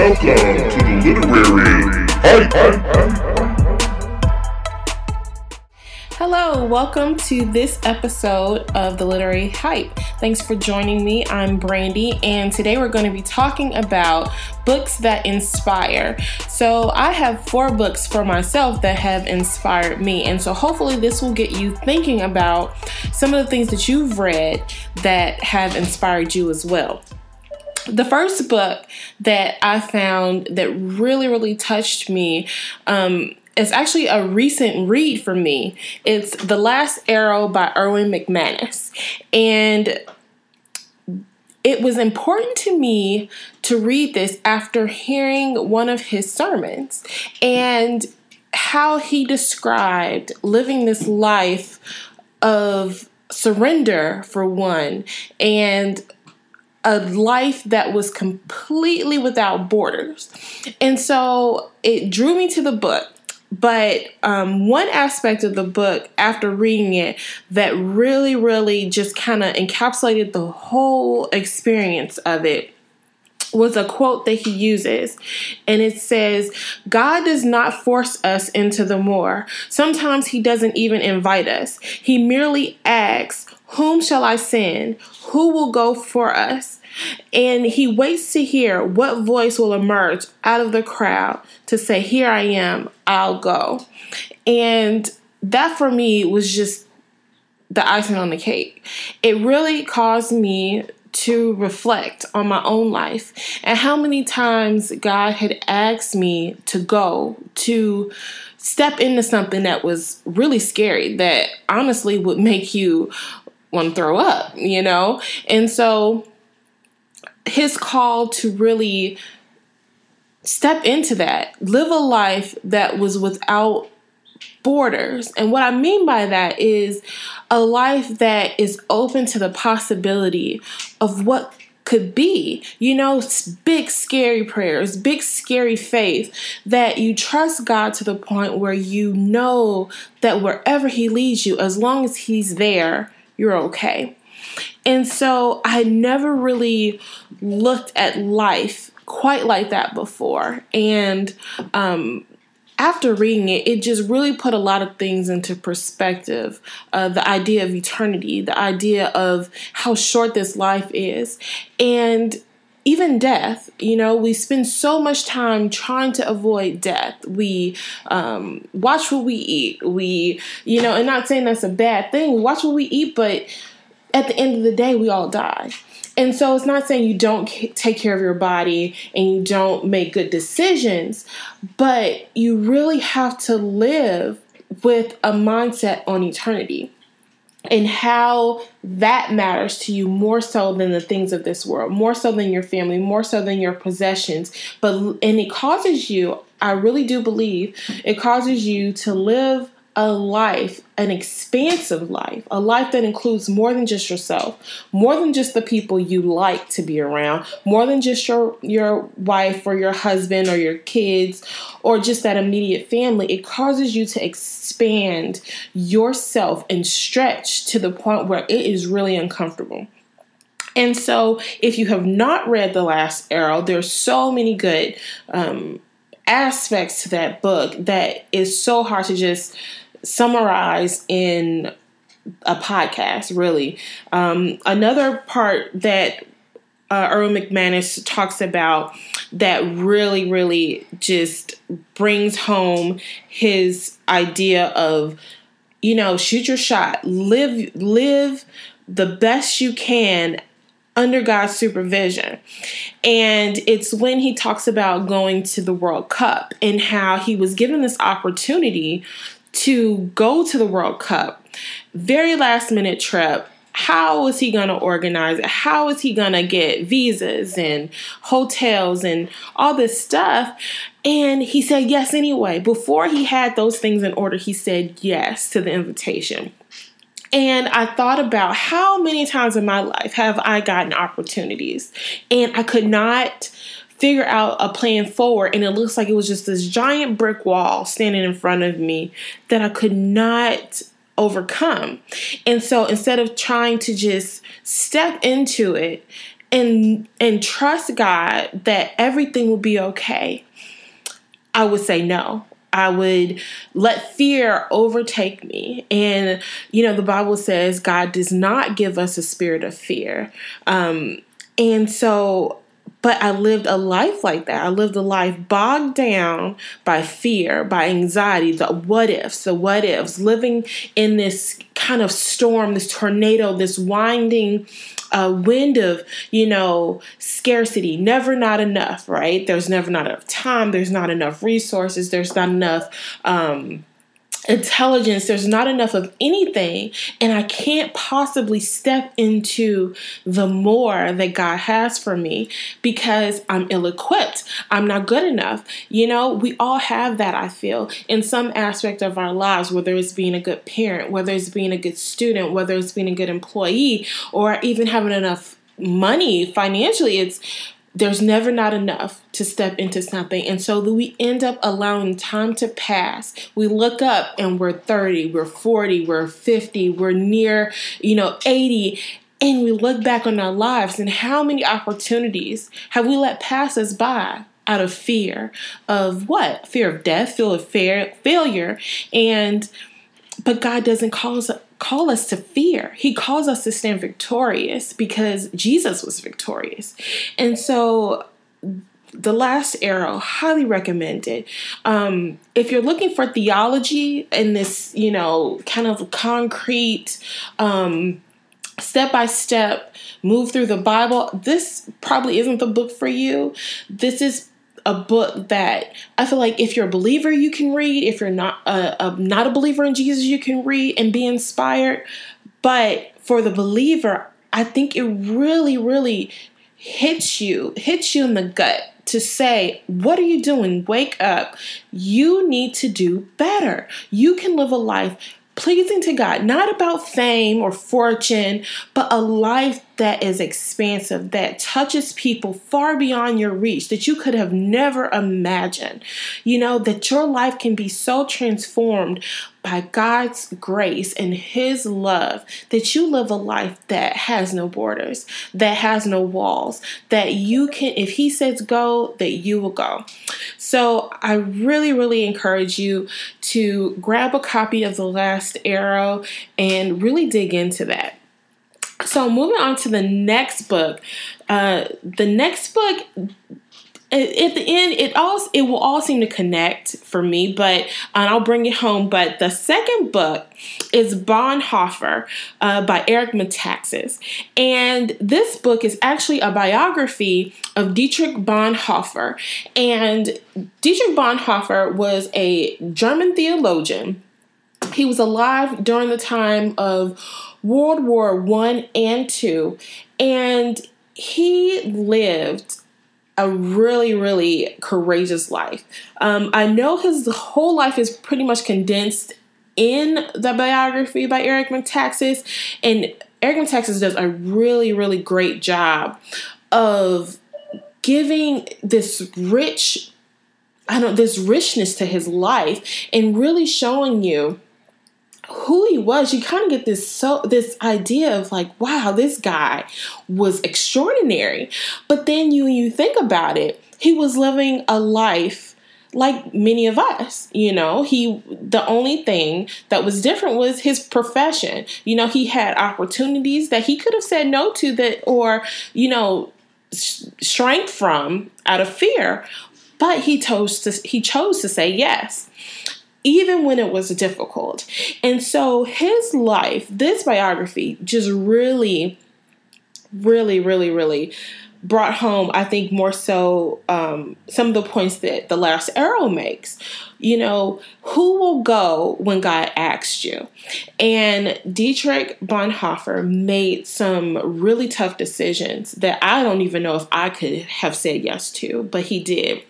Welcome to the Literary Hype. Hello, welcome to this episode of the Literary Hype. Thanks for joining me. I'm Brandy, and today we're going to be talking about books that inspire. So, I have four books for myself that have inspired me, and so hopefully, this will get you thinking about some of the things that you've read that have inspired you as well. The first book that I found that really, really touched me um, it's actually a recent read for me. It's The Last Arrow by Erwin McManus. And it was important to me to read this after hearing one of his sermons and how he described living this life of surrender, for one, and a life that was completely without borders. And so it drew me to the book. But um, one aspect of the book, after reading it, that really, really just kind of encapsulated the whole experience of it was a quote that he uses. And it says, God does not force us into the more. Sometimes he doesn't even invite us. He merely asks, Whom shall I send? Who will go for us? And he waits to hear what voice will emerge out of the crowd to say, Here I am, I'll go. And that for me was just the icing on the cake. It really caused me to reflect on my own life and how many times God had asked me to go, to step into something that was really scary, that honestly would make you want to throw up, you know? And so his call to really step into that, live a life that was without borders. And what I mean by that is a life that is open to the possibility of what could be. You know, big, scary prayers, big, scary faith that you trust God to the point where you know that wherever He leads you, as long as He's there, you're okay. And so I never really looked at life quite like that before. And um, after reading it, it just really put a lot of things into perspective. Uh, the idea of eternity, the idea of how short this life is, and even death. You know, we spend so much time trying to avoid death. We um, watch what we eat. We, you know, and not saying that's a bad thing. watch what we eat, but at the end of the day, we all die. And so it's not saying you don't take care of your body and you don't make good decisions, but you really have to live with a mindset on eternity and how that matters to you more so than the things of this world, more so than your family, more so than your possessions. But and it causes you, I really do believe, it causes you to live a life, an expansive life, a life that includes more than just yourself, more than just the people you like to be around, more than just your your wife or your husband or your kids or just that immediate family. It causes you to expand yourself and stretch to the point where it is really uncomfortable. And so, if you have not read The Last Arrow, there's so many good um, aspects to that book that is so hard to just summarize in a podcast, really. Um, another part that uh, Erwin McManus talks about that really, really just brings home his idea of, you know, shoot your shot, live, live the best you can under God's supervision. And it's when he talks about going to the World Cup and how he was given this opportunity to go to the World Cup. Very last minute trip. How is he going to organize it? How is he going to get visas and hotels and all this stuff? And he said yes anyway. Before he had those things in order, he said yes to the invitation. And I thought about how many times in my life have I gotten opportunities and I could not figure out a plan forward and it looks like it was just this giant brick wall standing in front of me that I could not overcome. And so instead of trying to just step into it and and trust God that everything will be okay, I would say no. I would let fear overtake me. And, you know, the Bible says God does not give us a spirit of fear. Um, and so but I lived a life like that. I lived a life bogged down by fear, by anxiety, the what ifs, the what ifs, living in this kind of storm, this tornado, this winding uh, wind of, you know, scarcity, never not enough, right? There's never not enough time, there's not enough resources, there's not enough. Um, intelligence, there's not enough of anything, and I can't possibly step into the more that God has for me because I'm ill equipped. I'm not good enough. You know, we all have that, I feel, in some aspect of our lives, whether it's being a good parent, whether it's being a good student, whether it's being a good employee, or even having enough money financially. It's there's never not enough to step into something. And so we end up allowing time to pass. We look up and we're 30, we're 40, we're 50, we're near, you know, 80. And we look back on our lives and how many opportunities have we let pass us by out of fear of what? Fear of death, fear of failure. And but God doesn't call us call us to fear. He calls us to stand victorious because Jesus was victorious. And so the last arrow highly recommended um, if you're looking for theology in this you know kind of concrete um, step by step move through the bible this probably isn't the book for you this is a book that I feel like if you're a believer, you can read. If you're not a, a, not a believer in Jesus, you can read and be inspired. But for the believer, I think it really, really hits you, hits you in the gut to say, What are you doing? Wake up. You need to do better. You can live a life pleasing to God, not about fame or fortune, but a life that is expansive, that touches people far beyond your reach, that you could have never imagined. You know, that your life can be so transformed by God's grace and His love that you live a life that has no borders, that has no walls, that you can, if He says go, that you will go. So I really, really encourage you to grab a copy of The Last Arrow and really dig into that. So moving on to the next book. Uh, the next book at the end it all it will all seem to connect for me but i'll bring it home but the second book is bonhoeffer uh, by eric metaxas. And this book is actually a biography of dietrich bonhoeffer. And dietrich bonhoeffer was a german theologian. He was alive during the time of World War One and Two, and he lived a really, really courageous life. Um, I know his whole life is pretty much condensed in the biography by Eric Metaxas, and Eric Metaxas does a really, really great job of giving this rich, I don't this richness to his life and really showing you who he was, you kind of get this so this idea of like, wow, this guy was extraordinary. But then you you think about it, he was living a life like many of us you know? He the only thing that was different was his profession. You know he had opportunities that he could have said no to that or you know shrank from out of fear. But he chose to he chose to say yes even when it was difficult. And so his life, this biography, just really, really, really, really brought home, I think, more so um, some of the points that the last arrow makes. You know, who will go when God asks you? And Dietrich Bonhoeffer made some really tough decisions that I don't even know if I could have said yes to, but he did.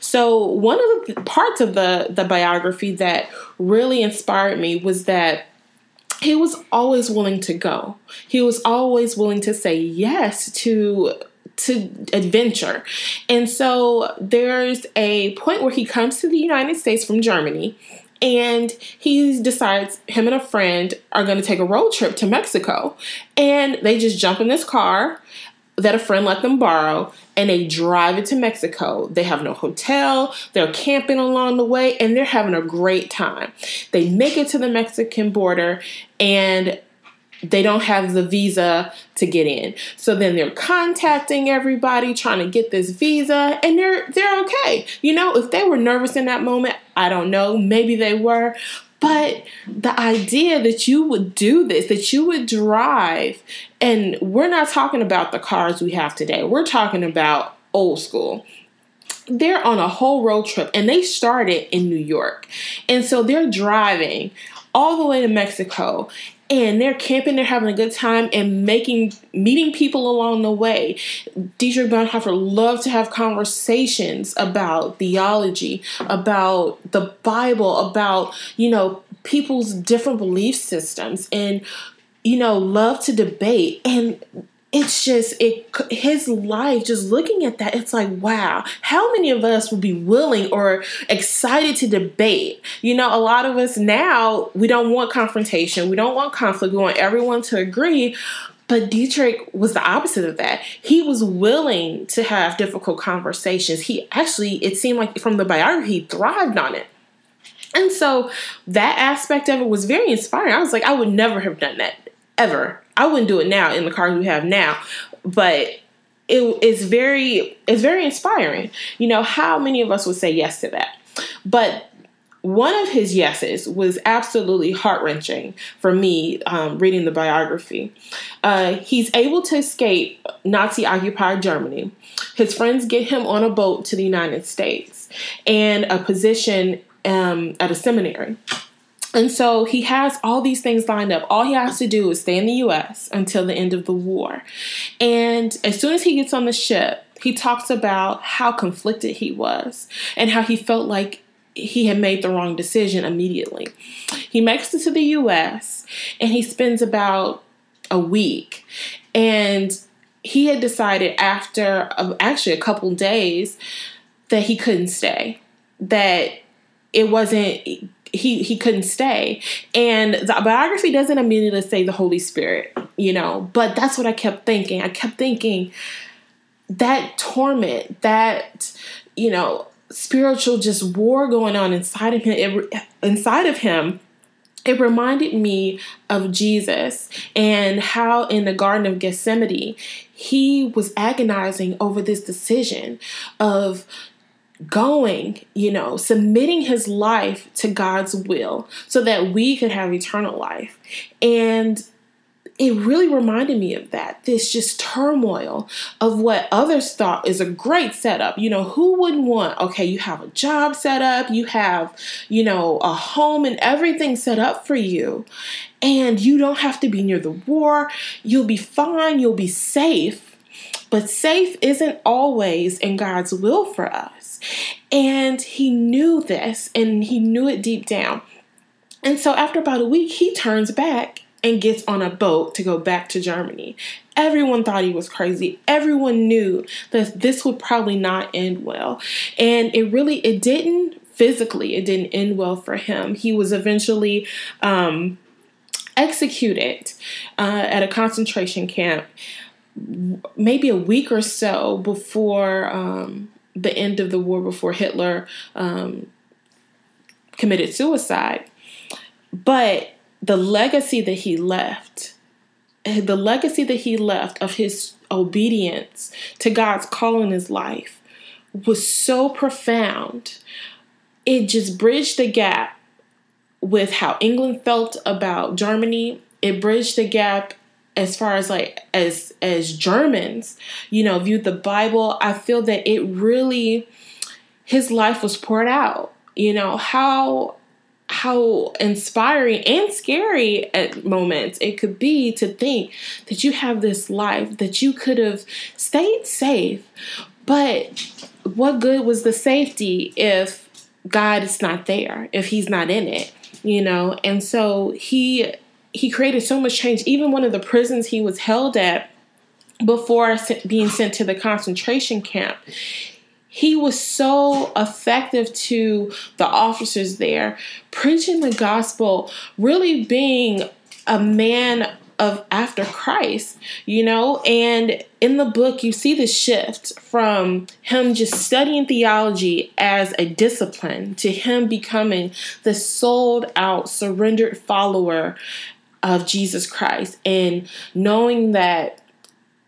So one of the parts of the the biography that really inspired me was that he was always willing to go. He was always willing to say yes to to adventure. And so there's a point where he comes to the United States from Germany and he decides him and a friend are going to take a road trip to Mexico. And they just jump in this car that a friend let them borrow and they drive it to Mexico. They have no hotel, they're camping along the way, and they're having a great time. They make it to the Mexican border and they don't have the visa to get in. So then they're contacting everybody trying to get this visa and they're they're okay. You know, if they were nervous in that moment, I don't know, maybe they were, but the idea that you would do this, that you would drive, and we're not talking about the cars we have today, we're talking about old school. They're on a whole road trip and they started in New York. And so they're driving all the way to Mexico and they're camping, they're having a good time and making meeting people along the way. Dietrich Bonhoeffer loved to have conversations about theology, about the Bible, about, you know, people's different belief systems and you know, love to debate and it's just it his life just looking at that it's like wow how many of us would be willing or excited to debate you know a lot of us now we don't want confrontation we don't want conflict we want everyone to agree but Dietrich was the opposite of that. He was willing to have difficult conversations. He actually, it seemed like from the biography, he thrived on it. And so that aspect of it was very inspiring. I was like, I would never have done that ever. I wouldn't do it now in the cars we have now, but it is very it's very inspiring. You know, how many of us would say yes to that? But one of his yeses was absolutely heart wrenching for me um, reading the biography. Uh, he's able to escape Nazi occupied Germany. His friends get him on a boat to the United States and a position um, at a seminary. And so he has all these things lined up. All he has to do is stay in the US until the end of the war. And as soon as he gets on the ship, he talks about how conflicted he was and how he felt like he had made the wrong decision immediately. He makes it to the US and he spends about a week. And he had decided after actually a couple days that he couldn't stay. That it wasn't he he couldn't stay. And the biography doesn't immediately say the Holy Spirit, you know, but that's what I kept thinking. I kept thinking that torment, that you know, spiritual just war going on inside of him, it, inside of him it reminded me of Jesus and how in the Garden of Gethsemane he was agonizing over this decision of going, you know, submitting his life to God's will so that we could have eternal life. And it really reminded me of that this just turmoil of what others thought is a great setup. You know who wouldn't want okay you have a job set up you have you know a home and everything set up for you and you don't have to be near the war. You'll be fine you'll be safe. But safe isn't always in God's will for us and he knew this and he knew it deep down. And so after about a week, he turns back and gets on a boat to go back to Germany. Everyone thought he was crazy. Everyone knew that this would probably not end well. And it really it didn't physically, it didn't end well for him. He was eventually um, executed uh, at a concentration camp maybe a week or so before um, the end of the war before Hitler um, committed suicide. But the legacy that he left, the legacy that he left of his obedience to God's call in his life was so profound. It just bridged the gap with how England felt about Germany. It bridged the gap as far as like as as Germans, you know, viewed the Bible, I feel that it really his life was poured out. You know, how how inspiring and scary at moments it could be to think that you have this life that you could have stayed safe, but what good was the safety if God is not there, if he's not in it, you know? And so he he created so much change. Even one of the prisons he was held at before being sent to the concentration camp, he was so effective to the officers there, preaching the gospel, really being a man of after Christ, you know? And in the book, you see the shift from him just studying theology as a discipline to him becoming the sold out, surrendered follower of Jesus Christ and knowing that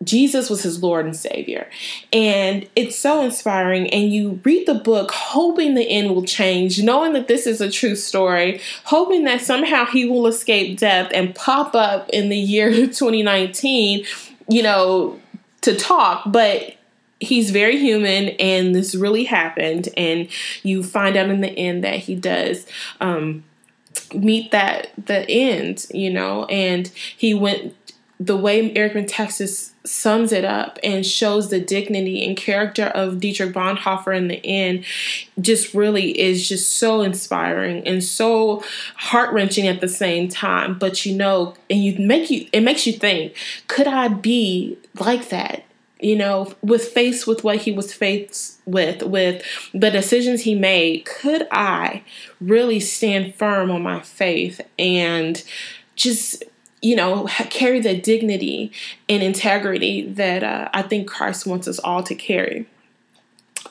Jesus was his Lord and Savior. And it's so inspiring. And you read the book hoping the end will change, knowing that this is a true story, hoping that somehow he will escape death and pop up in the year 2019, you know, to talk. But he's very human and this really happened. And you find out in the end that he does. Um, meet that the end you know and he went the way Eric Metaxas sums it up and shows the dignity and character of Dietrich Bonhoeffer in the end just really is just so inspiring and so heart wrenching at the same time. But you know, and you make you it makes you think, could I be like that? You know, with faced with what he was faced with, with the decisions he made, could I really stand firm on my faith and just you know, carry the dignity and integrity that uh, I think Christ wants us all to carry.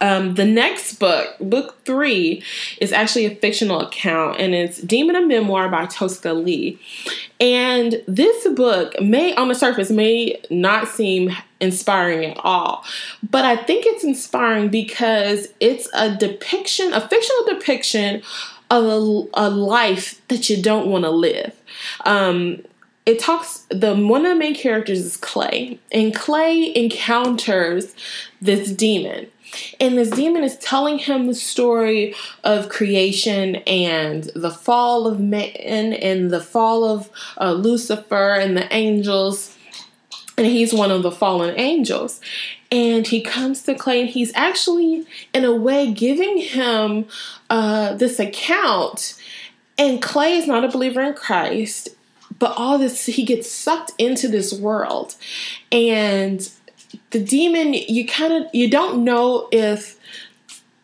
Um, the next book, book three, is actually a fictional account, and it's Demon a Memoir by Tosca Lee. And this book may, on the surface, may not seem inspiring at all, but I think it's inspiring because it's a depiction, a fictional depiction of a, a life that you don't want to live. Um, it talks the one of the main characters is Clay, and Clay encounters this demon. And this demon is telling him the story of creation and the fall of man and the fall of uh, Lucifer and the angels. And he's one of the fallen angels. And he comes to Clay, and he's actually, in a way, giving him uh, this account. And Clay is not a believer in Christ but all this he gets sucked into this world and the demon you kind of you don't know if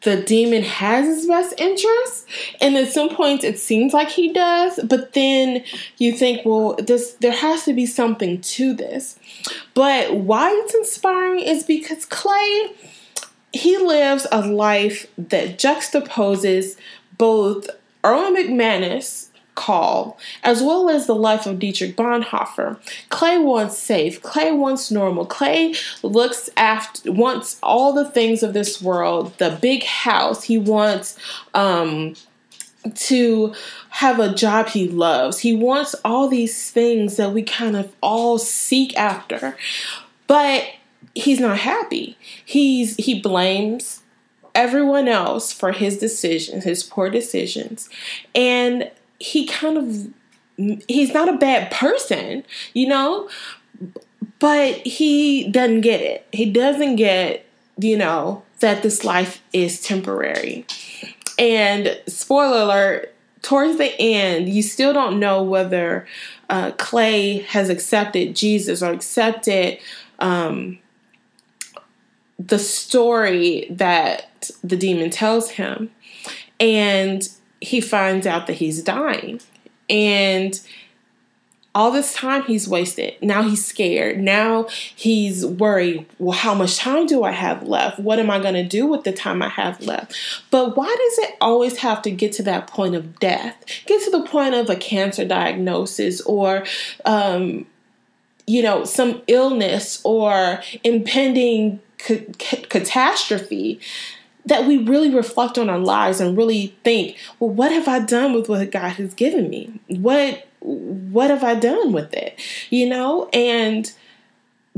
the demon has his best interest and at some points it seems like he does but then you think well this there has to be something to this. But why it's inspiring is because clay he lives a life that juxtaposes both Erwin McManus call, as well as the life of Dietrich Bonhoeffer. Clay wants safe. Clay wants normal. Clay looks after, wants all the things of this world, the big house. He wants, um, to have a job he loves. He wants all these things that we kind of all seek after. But he's not happy. He's he blames everyone else for his decisions, his poor decisions. And he kind of he's not a bad person, you know, but he doesn't get it. He doesn't get, you know, that this life is temporary. And spoiler alert, towards the end, you still don't know whether uh, Clay has accepted Jesus or accepted um, the story that the demon tells him. And he finds out that he's dying. And all this time he's wasted. Now he's scared. Now he's worried. Well, how much time do I have left? What am I going to do with the time I have left? But why does it always have to get to that point of death? Get to the point of a cancer diagnosis or, um, you know, some illness or impending ca- catastrophe that we really reflect on our lives and really think, well, what have I done with what God has given me? What what have I done with it? You know, and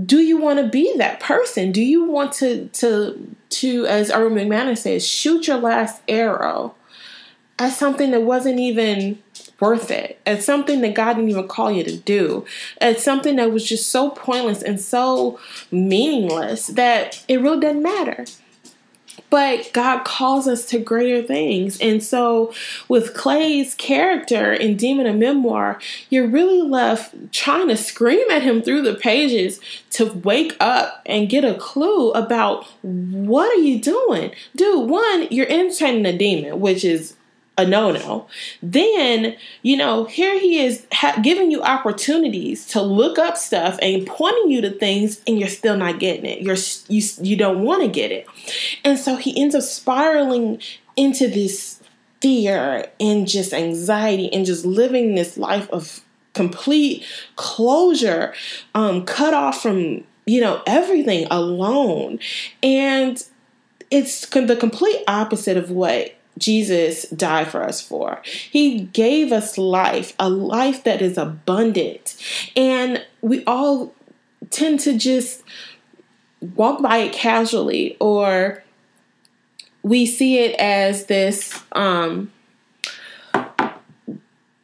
do you want to be that person? Do you want to to to as Erwin McManus says, shoot your last arrow at something that wasn't even worth it, at something that God didn't even call you to do, at something that was just so pointless and so meaningless that it really doesn't matter. But God calls us to greater things. And so, with Clay's character in Demon a Memoir, you're really left trying to scream at him through the pages to wake up and get a clue about what are you doing? Dude, one, you're entertaining a demon, which is a no no. Then, you know, here he is ha- giving you opportunities to look up stuff and pointing you to things, and you're still not getting it. You're you you don't want to get it, and so he ends up spiraling into this fear and just anxiety and just living this life of complete closure, um, cut off from you know everything alone, and it's the complete opposite of what Jesus died for us for. He gave us life, a life that is abundant. And we all tend to just walk by it casually or we see it as this um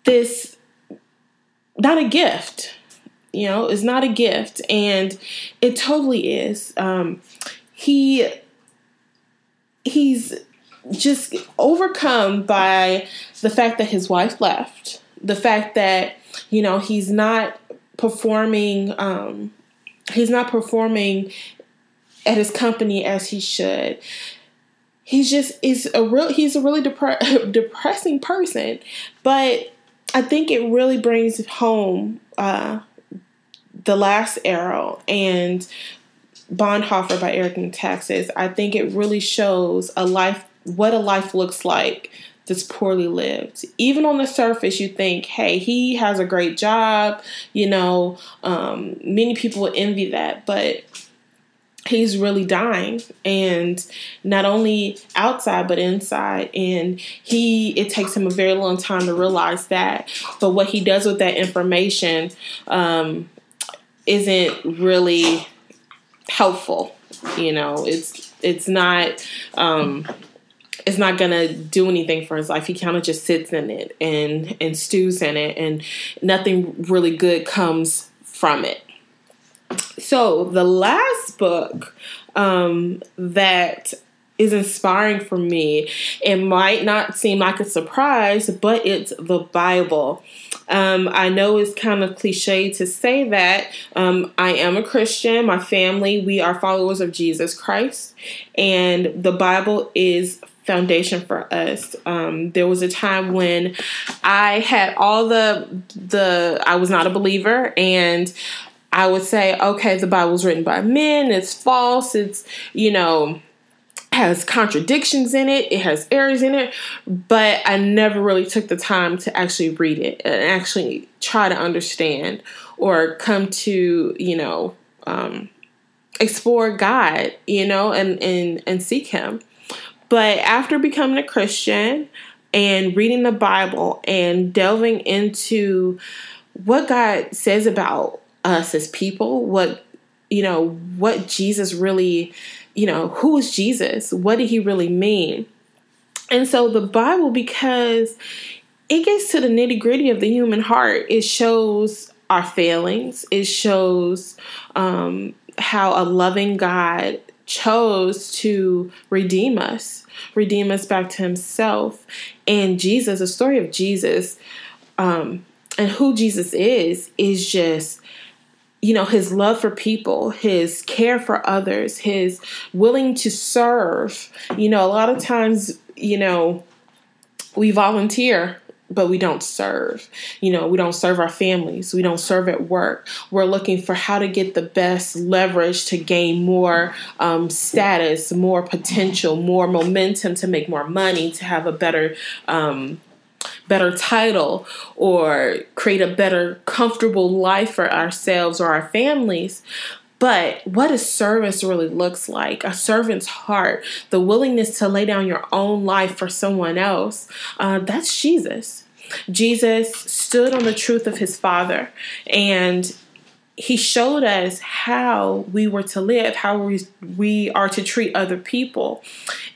this not a gift you know it's not a gift and it totally is um he he's just overcome by the fact that his wife left, the fact that you know he's not performing, um, he's not performing at his company as he should. He's just is a real he's a really depre- depressing person, but I think it really brings home uh, the last arrow and Bonhoeffer by Eric Metaxas. I think it really shows a life what a life looks like that's poorly lived. Even on the surface, you think, hey, he has a great job, you know, um, many people envy that, but he's really dying. And not only outside but inside. And he it takes him a very long time to realize that. But what he does with that information um, isn't really helpful you know. It's it's not um, it's not gonna do anything for his life. He kind of just sits in it and and stews in it, and nothing really good comes from it. So the last book um, that is inspiring for me. It might not seem like a surprise, but it's the Bible. Um, I know it's kind of cliche to say that. Um, I am a Christian. My family, we are followers of Jesus Christ, and the Bible is foundation for us. Um, there was a time when I had all the the I was not a believer and I would say, okay, the Bible's written by men, it's false, it's, you know, has contradictions in it, it has errors in it, but I never really took the time to actually read it and actually try to understand or come to, you know, um, explore God, you know, and and and seek him. But after becoming a Christian and reading the Bible and delving into what God says about us as people, what you know, what Jesus really, you know, who is Jesus? What did he really mean? And so the Bible, because it gets to the nitty gritty of the human heart, it shows our failings, it shows um, how a loving God chose to redeem us, redeem us back to Himself. And Jesus, the story of Jesus, um, and who Jesus is, is just you know his love for people his care for others his willing to serve you know a lot of times you know we volunteer but we don't serve. You know, we don't serve our families. We don't serve at work. We're looking for how to get the best leverage to gain more um, status, more potential, more momentum to make more money, to have a better. Um, better title or create a better comfortable life for ourselves or our families but what a service really looks like, a servant's heart, the willingness to lay down your own life for someone else, uh, that's Jesus. Jesus stood on the truth of his Father and he showed us how we were to live, how we, we are to treat other people,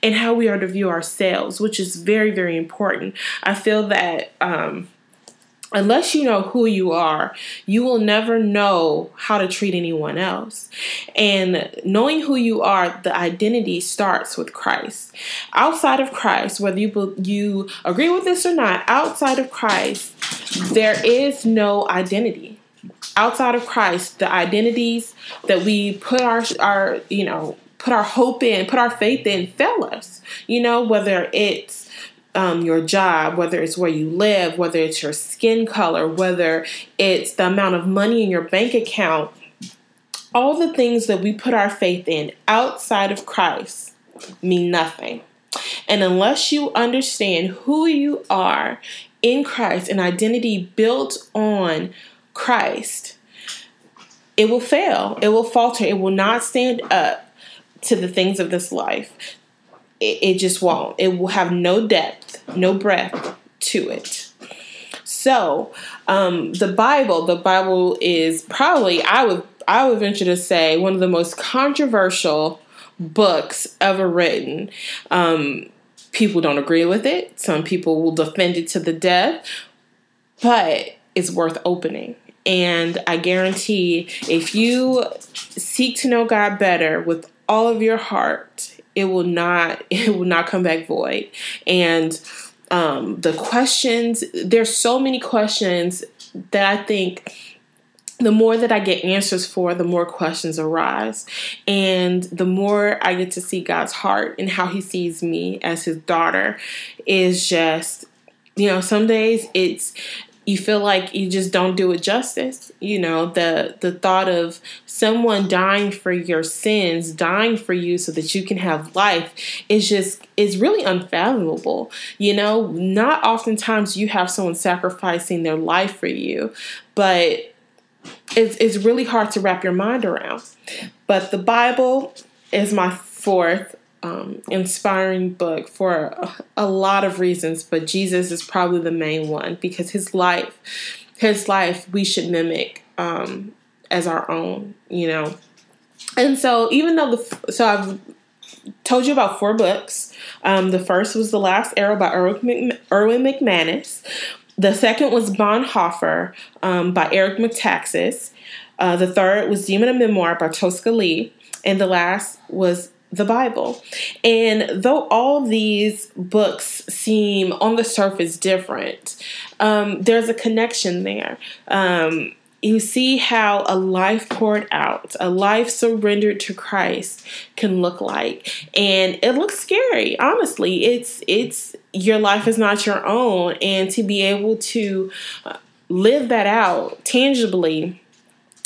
and how we are to view ourselves, which is very, very important. I feel that um, unless you know who you are, you will never know how to treat anyone else. And knowing who you are, the identity starts with Christ. Outside of Christ, whether you you agree with this or not, outside of Christ, there is no identity. Outside of Christ, the identities that we put our our you know put our hope in, put our faith in, fail us. You know whether it's um, your job, whether it's where you live, whether it's your skin color, whether it's the amount of money in your bank account, all the things that we put our faith in outside of Christ mean nothing. And unless you understand who you are in Christ, an identity built on Christ, it will fail. It will falter. It will not stand up to the things of this life. It, it just won't. It will have no depth, no breadth to it. So, um, the Bible, the Bible is probably I would I would venture to say one of the most controversial books ever written. Um, people don't agree with it. Some people will defend it to the death, but it's worth opening. And I guarantee if you seek to know God better with all of your heart, it will not it will not come back void. And um, the questions, there's so many questions that I think the more that I get answers for, the more questions arise. And the more I get to see God's heart and how He sees me as His daughter is just, you know, some days it's you feel like you just don't do it justice you know the the thought of someone dying for your sins dying for you so that you can have life is just is really unfathomable. You know not oftentimes you have someone sacrificing their life for you but it's, it's really hard to wrap your mind around. But the bible is my fourth um, inspiring book for a, a lot of reasons, but Jesus is probably the main one because his life, his life, we should mimic um, as our own, you know. And so, even though the so I've told you about four books. Um, the first was The Last Arrow by Erwin, McManus. The second was Bonhoeffer um, by Eric Metaxas. Uh, the third was Demon a Memoir by Tosca Lee. And the last was the Bible. And though all these books seem on the surface different, um, there's a connection there. Um, you see how a life poured out, a life surrendered to Christ can look like. And it looks scary, honestly. It's it's your life is not your own and to be able to uh, live that out tangibly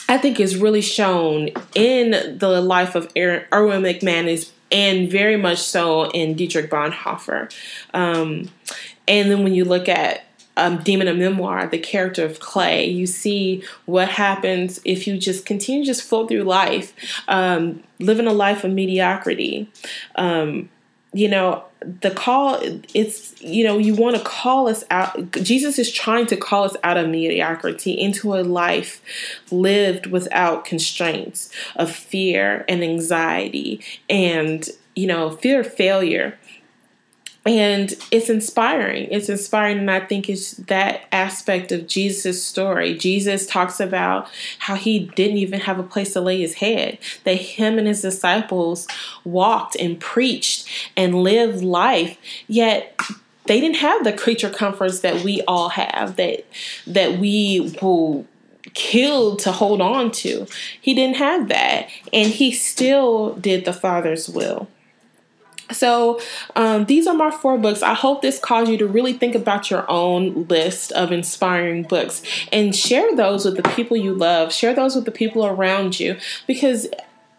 I think is really shown in the life of Erwin McManus and very much so in Dietrich Bonhoeffer. Um, and then when you look at um, Demon a Memoir, the character of Clay, you see what happens if you just continue to just float through life, um, living a life of mediocrity. Um, you know, the call it's you know you want to call us out jesus is trying to call us out of mediocrity into a life lived without constraints of fear and anxiety and you know fear of failure and it's inspiring. It's inspiring and i think it's that aspect of jesus story. Jesus talks about how he didn't even have a place to lay his head that him and his disciples walked and preached and lived life yet they didn't have the creature comforts that we all have that that we will kill to hold on to. He didn't have that and he still did the father's will so, um, these are my four books. I hope this caused you to really think about your own list of inspiring books and share those with the people you love. Share those with the people around you because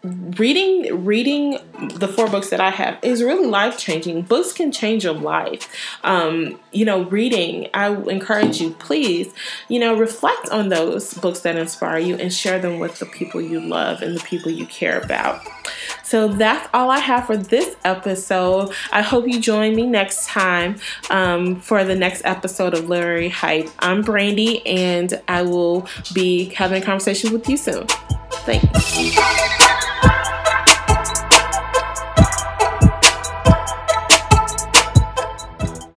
reading reading the four books that I have is really life changing. Books can change your life. Um, you know, reading. I encourage you, please, you know, reflect on those books that inspire you and share them with the people you love and the people you care about. So that's all I have for this episode. I hope you join me next time um, for the next episode of Literary Hype. I'm Brandy, and I will be having a conversation with you soon. Thanks.